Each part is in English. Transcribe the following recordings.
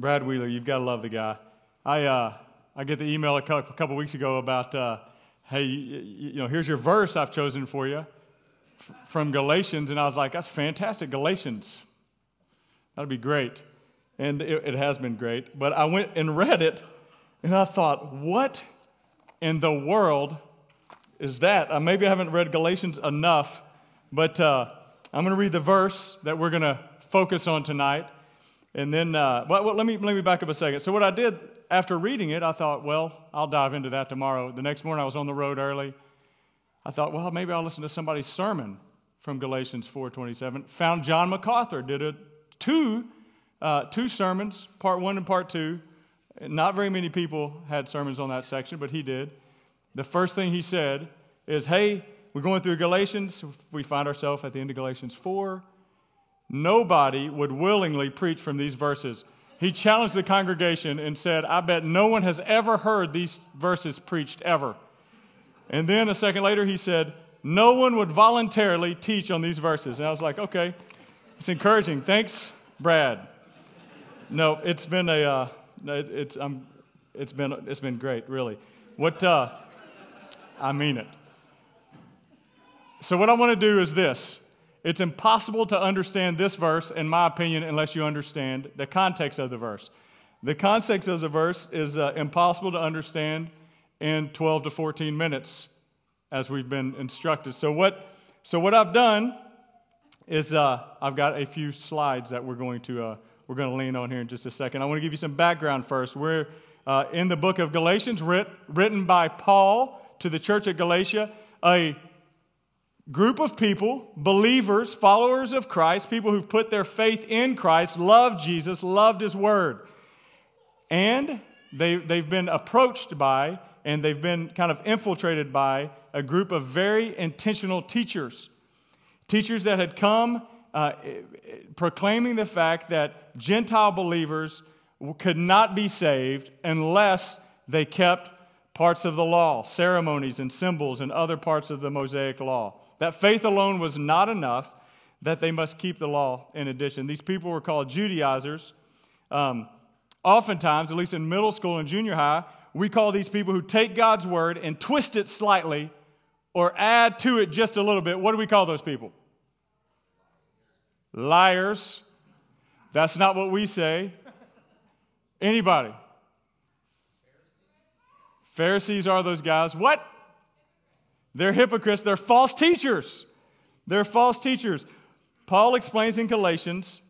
Brad Wheeler, you've got to love the guy. I, uh, I get the email a couple, weeks ago about, uh, hey, you, you, know, here's your verse I've chosen for you from Galatians. And I was like, that's fantastic, Galatians. That'd be great. And it, it has been great. But I went and read it, and I thought, what in the world is that? Uh, maybe I haven't read Galatians enough, but uh, I'm going to read the verse that we're going to focus on tonight. And then, uh, well, let, me, let me back up a second. So, what I did after reading it, I thought, well, I'll dive into that tomorrow. The next morning, I was on the road early. I thought, well, maybe I'll listen to somebody's sermon from Galatians 4:27. Found John MacArthur did a two uh, two sermons, part one and part two. Not very many people had sermons on that section, but he did. The first thing he said is, "Hey, we're going through Galatians. We find ourselves at the end of Galatians 4. Nobody would willingly preach from these verses. He challenged the congregation and said, I bet no one has ever heard these verses preached ever. And then a second later, he said, No one would voluntarily teach on these verses. And I was like, Okay, it's encouraging. Thanks, Brad. No, it's been a, uh, it, it's, um, it's, been, it's been great, really. What, uh, I mean it. So, what I want to do is this it's impossible to understand this verse, in my opinion, unless you understand the context of the verse. The context of the verse is uh, impossible to understand in 12 to 14 minutes, as we've been instructed. So, what, so what I've done is uh, I've got a few slides that we're going to uh, we're going to lean on here in just a second. I want to give you some background first. We're uh, in the book of Galatians, writ, written by Paul to the church at Galatia, a group of people, believers, followers of Christ, people who've put their faith in Christ, loved Jesus, loved his word. And they, they've been approached by and they've been kind of infiltrated by a group of very intentional teachers. Teachers that had come uh, proclaiming the fact that Gentile believers could not be saved unless they kept parts of the law, ceremonies and symbols, and other parts of the Mosaic law. That faith alone was not enough, that they must keep the law in addition. These people were called Judaizers. Um, oftentimes, at least in middle school and junior high, we call these people who take God's word and twist it slightly or add to it just a little bit. What do we call those people? Liars. That's not what we say. Anybody? Pharisees are those guys. What? They're hypocrites. They're false teachers. They're false teachers. Paul explains in Galatians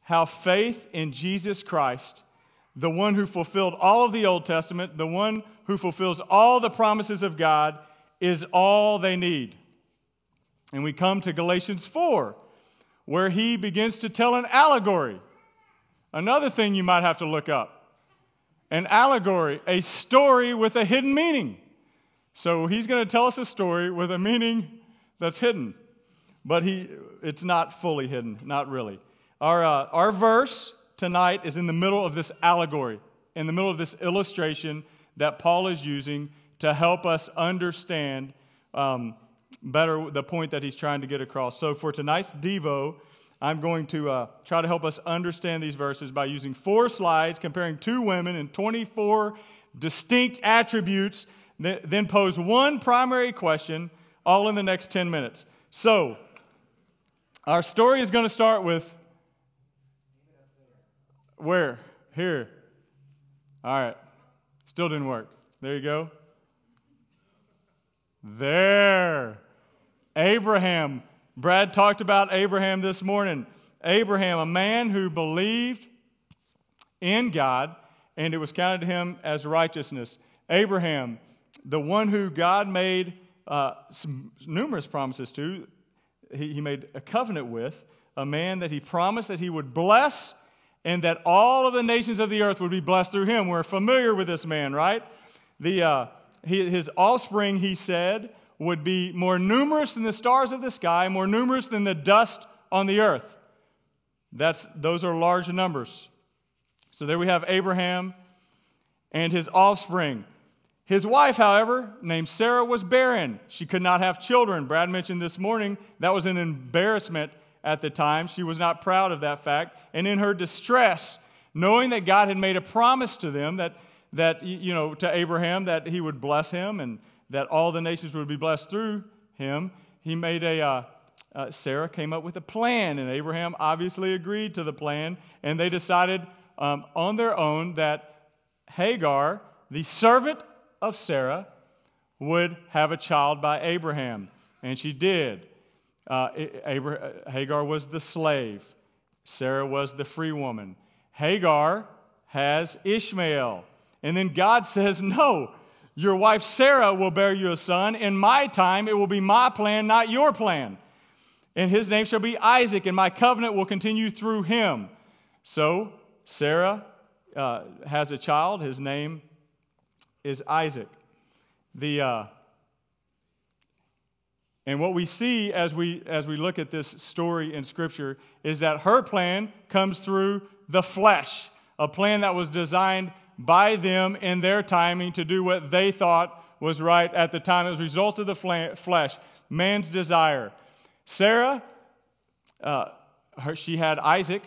how faith in Jesus Christ, the one who fulfilled all of the Old Testament, the one who fulfills all the promises of God, is all they need. And we come to Galatians 4, where he begins to tell an allegory. Another thing you might have to look up an allegory, a story with a hidden meaning. So he's going to tell us a story with a meaning that's hidden, but he, it's not fully hidden, not really. Our, uh, our verse tonight is in the middle of this allegory, in the middle of this illustration that Paul is using to help us understand um, better the point that he's trying to get across. So for tonight's Devo, I'm going to uh, try to help us understand these verses by using four slides comparing two women and 24 distinct attributes then pose one primary question, all in the next 10 minutes. So, our story is going to start with where? Here. All right. Still didn't work. There you go. There. Abraham. Brad talked about Abraham this morning. Abraham, a man who believed in God, and it was counted to him as righteousness. Abraham, the one who God made uh, numerous promises to, he, he made a covenant with, a man that he promised that he would bless and that all of the nations of the earth would be blessed through him. We're familiar with this man, right? The, uh, he, his offspring, he said, would be more numerous than the stars of the sky, more numerous than the dust on the earth. That's, those are large numbers. So there we have Abraham and his offspring. His wife, however, named Sarah, was barren. She could not have children. Brad mentioned this morning that was an embarrassment at the time. She was not proud of that fact. And in her distress, knowing that God had made a promise to them that, that you know, to Abraham that he would bless him and that all the nations would be blessed through him, he made a, uh, uh, Sarah came up with a plan, and Abraham obviously agreed to the plan, and they decided um, on their own that Hagar, the servant of Sarah, would have a child by Abraham. And she did. Uh, Abraham, Hagar was the slave, Sarah was the free woman. Hagar has Ishmael. And then God says, No, your wife Sarah will bear you a son. In my time, it will be my plan, not your plan. And his name shall be Isaac, and my covenant will continue through him. So Sarah uh, has a child. His name is Isaac. The, uh, and what we see as we, as we look at this story in Scripture is that her plan comes through the flesh, a plan that was designed by them in their timing to do what they thought was right at the time. It was a result of the flesh, man's desire. Sarah, uh, her, she had Isaac,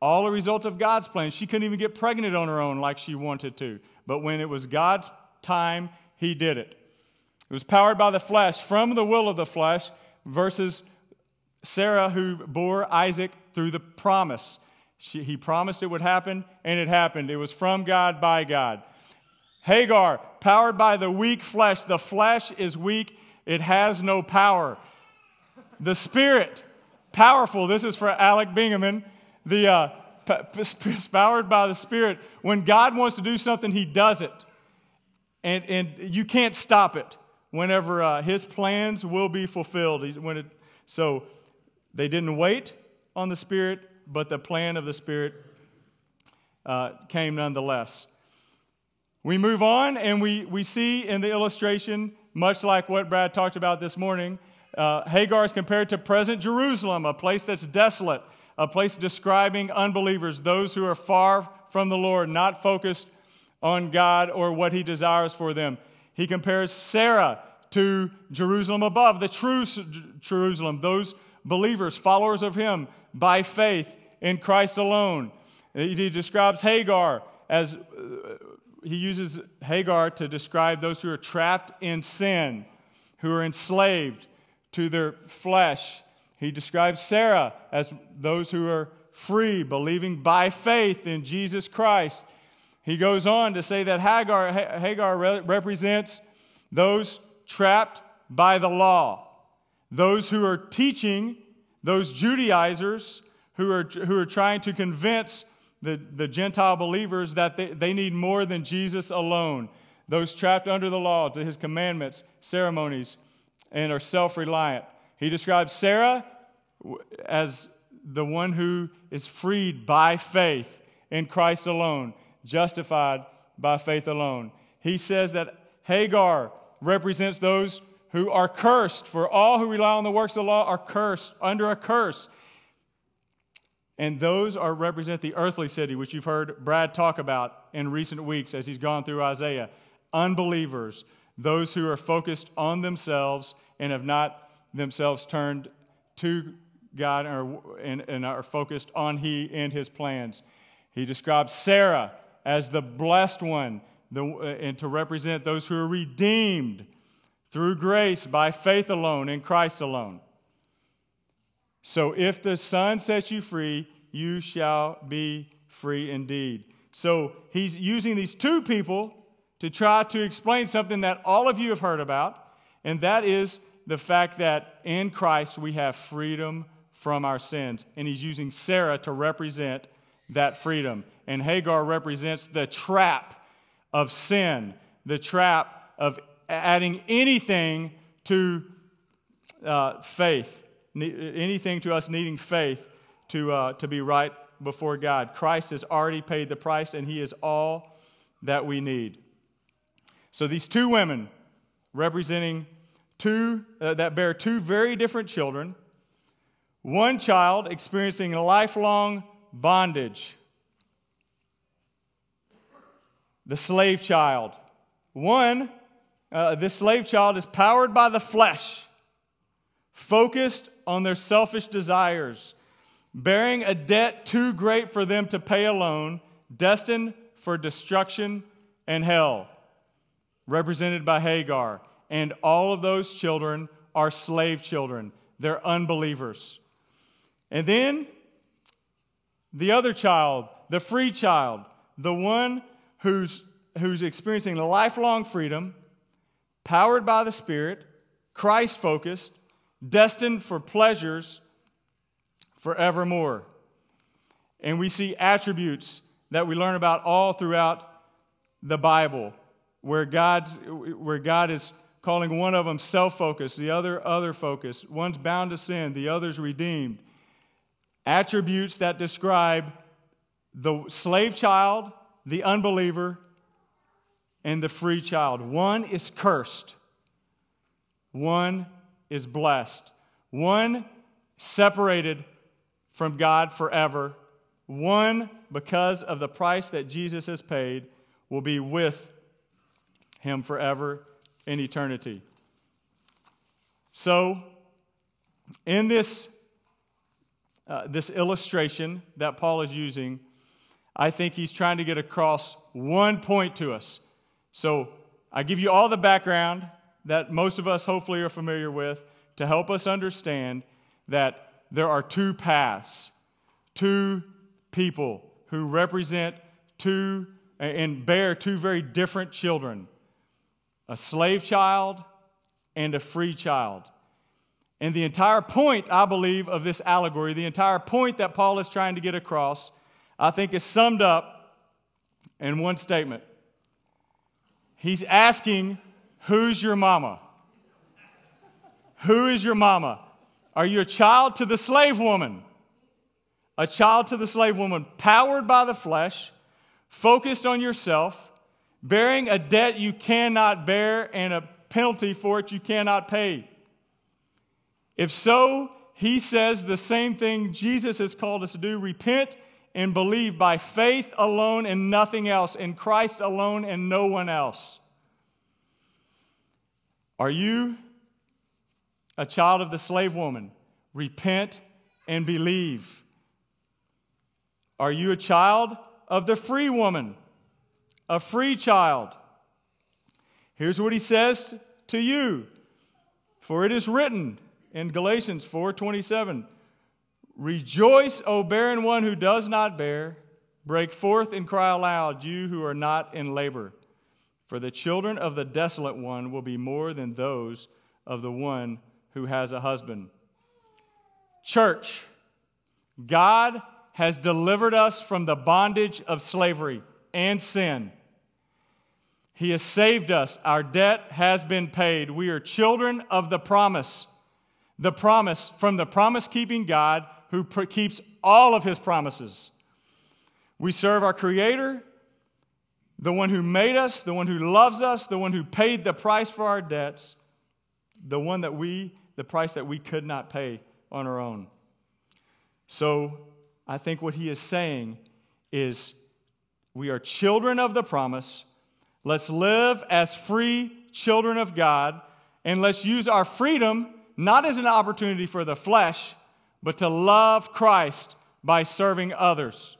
all a result of God's plan. She couldn't even get pregnant on her own like she wanted to. But when it was God's time, He did it. It was powered by the flesh, from the will of the flesh, versus Sarah, who bore Isaac through the promise. She, he promised it would happen, and it happened. It was from God, by God. Hagar, powered by the weak flesh. The flesh is weak, it has no power. The spirit, powerful. This is for Alec Bingaman. The uh, powered by the spirit. When God wants to do something, he does it. And, and you can't stop it whenever uh, his plans will be fulfilled. When it, so they didn't wait on the spirit, but the plan of the Spirit uh, came nonetheless. We move on and we, we see in the illustration, much like what Brad talked about this morning, uh, Hagar is compared to present Jerusalem, a place that's desolate, a place describing unbelievers, those who are far from the Lord, not focused on God or what He desires for them. He compares Sarah to Jerusalem above, the true Jerusalem, those believers, followers of Him by faith in Christ alone. He describes Hagar as, uh, he uses Hagar to describe those who are trapped in sin, who are enslaved to their flesh. He describes Sarah as those who are free, believing by faith in Jesus Christ. He goes on to say that Hagar, Hagar represents those trapped by the law, those who are teaching those Judaizers who are, who are trying to convince the, the Gentile believers that they, they need more than Jesus alone. Those trapped under the law to his commandments, ceremonies, and are self reliant. He describes Sarah as the one who is freed by faith in Christ alone, justified by faith alone. He says that Hagar represents those who are cursed, for all who rely on the works of the law are cursed, under a curse. And those are represent the earthly city, which you've heard Brad talk about in recent weeks as he's gone through Isaiah. Unbelievers, those who are focused on themselves and have not themselves turned to God and are focused on He and His plans. He describes Sarah as the blessed one the, and to represent those who are redeemed through grace by faith alone in Christ alone. So if the Son sets you free, you shall be free indeed. So he's using these two people to try to explain something that all of you have heard about, and that is the fact that in Christ we have freedom from our sins. And he's using Sarah to represent that freedom. And Hagar represents the trap of sin, the trap of adding anything to uh, faith anything to us needing faith to, uh, to be right before God. Christ has already paid the price, and He is all that we need. So these two women representing two uh, that bear two very different children, one child experiencing lifelong bondage, the slave child. One, uh, this slave child is powered by the flesh, focused on their selfish desires, bearing a debt too great for them to pay alone, destined for destruction and hell, represented by Hagar. And all of those children are slave children, they're unbelievers. And then the other child, the free child, the one who's, who's experiencing lifelong freedom, powered by the Spirit, Christ focused, destined for pleasures forevermore. And we see attributes that we learn about all throughout the Bible, where, God's, where God is calling one of them self focused, the other other focused. One's bound to sin, the other's redeemed. Attributes that describe the slave child, the unbeliever, and the free child. One is cursed, one is blessed, one separated from God forever, one, because of the price that Jesus has paid, will be with him forever in eternity. So, in this, uh, this illustration that Paul is using, I think he's trying to get across one point to us. So, I give you all the background that most of us hopefully are familiar with to help us understand that there are two paths, two people who represent two and bear two very different children a slave child and a free child. And the entire point, I believe, of this allegory, the entire point that Paul is trying to get across, I think is summed up in one statement. He's asking, Who's your mama? Who is your mama? Are you a child to the slave woman? A child to the slave woman, powered by the flesh, focused on yourself, bearing a debt you cannot bear and a penalty for it you cannot pay. If so, he says the same thing Jesus has called us to do repent and believe by faith alone and nothing else, in Christ alone and no one else. Are you a child of the slave woman? Repent and believe. Are you a child of the free woman? A free child? Here's what he says to you. For it is written in Galatians 4:27, "Rejoice, O barren one who does not bear, break forth and cry aloud, you who are not in labor, for the children of the desolate one will be more than those of the one who has a husband." Church, God has delivered us from the bondage of slavery and sin. He has saved us. Our debt has been paid. We are children of the promise. The promise from the promise keeping God who keeps all of his promises. We serve our Creator, the one who made us, the one who loves us, the one who paid the price for our debts, the one that we, the price that we could not pay on our own. So I think what he is saying is we are children of the promise. Let's live as free children of God, and let's use our freedom not as an opportunity for the flesh, but to love Christ by serving others.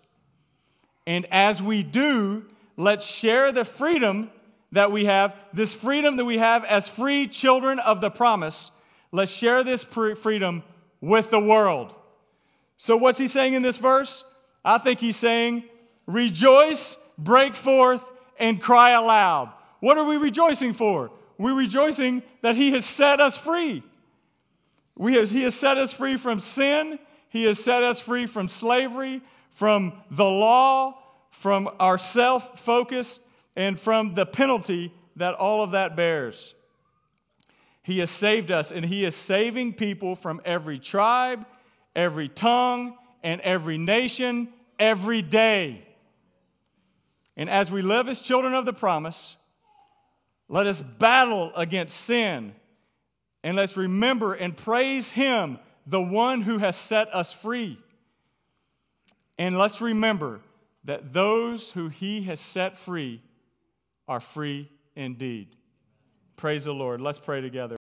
And as we do, let's share the freedom that we have, this freedom that we have as free children of the promise. Let's share this freedom with the world. So, what's he saying in this verse? I think he's saying, Rejoice, break forth, and cry aloud. What are we rejoicing for? We're rejoicing that he has set us free. We he has set us free from sin, he has set us free from slavery, from the law, from our self focus, and from the penalty that all of that bears. He has saved us, and He is saving people from every tribe, every tongue, and every nation every day. And as we live as children of the promise, let us battle against sin and let's remember and praise Him, the one who has set us free. And let's remember that those who He has set free are free indeed. Praise the Lord. Let's pray together.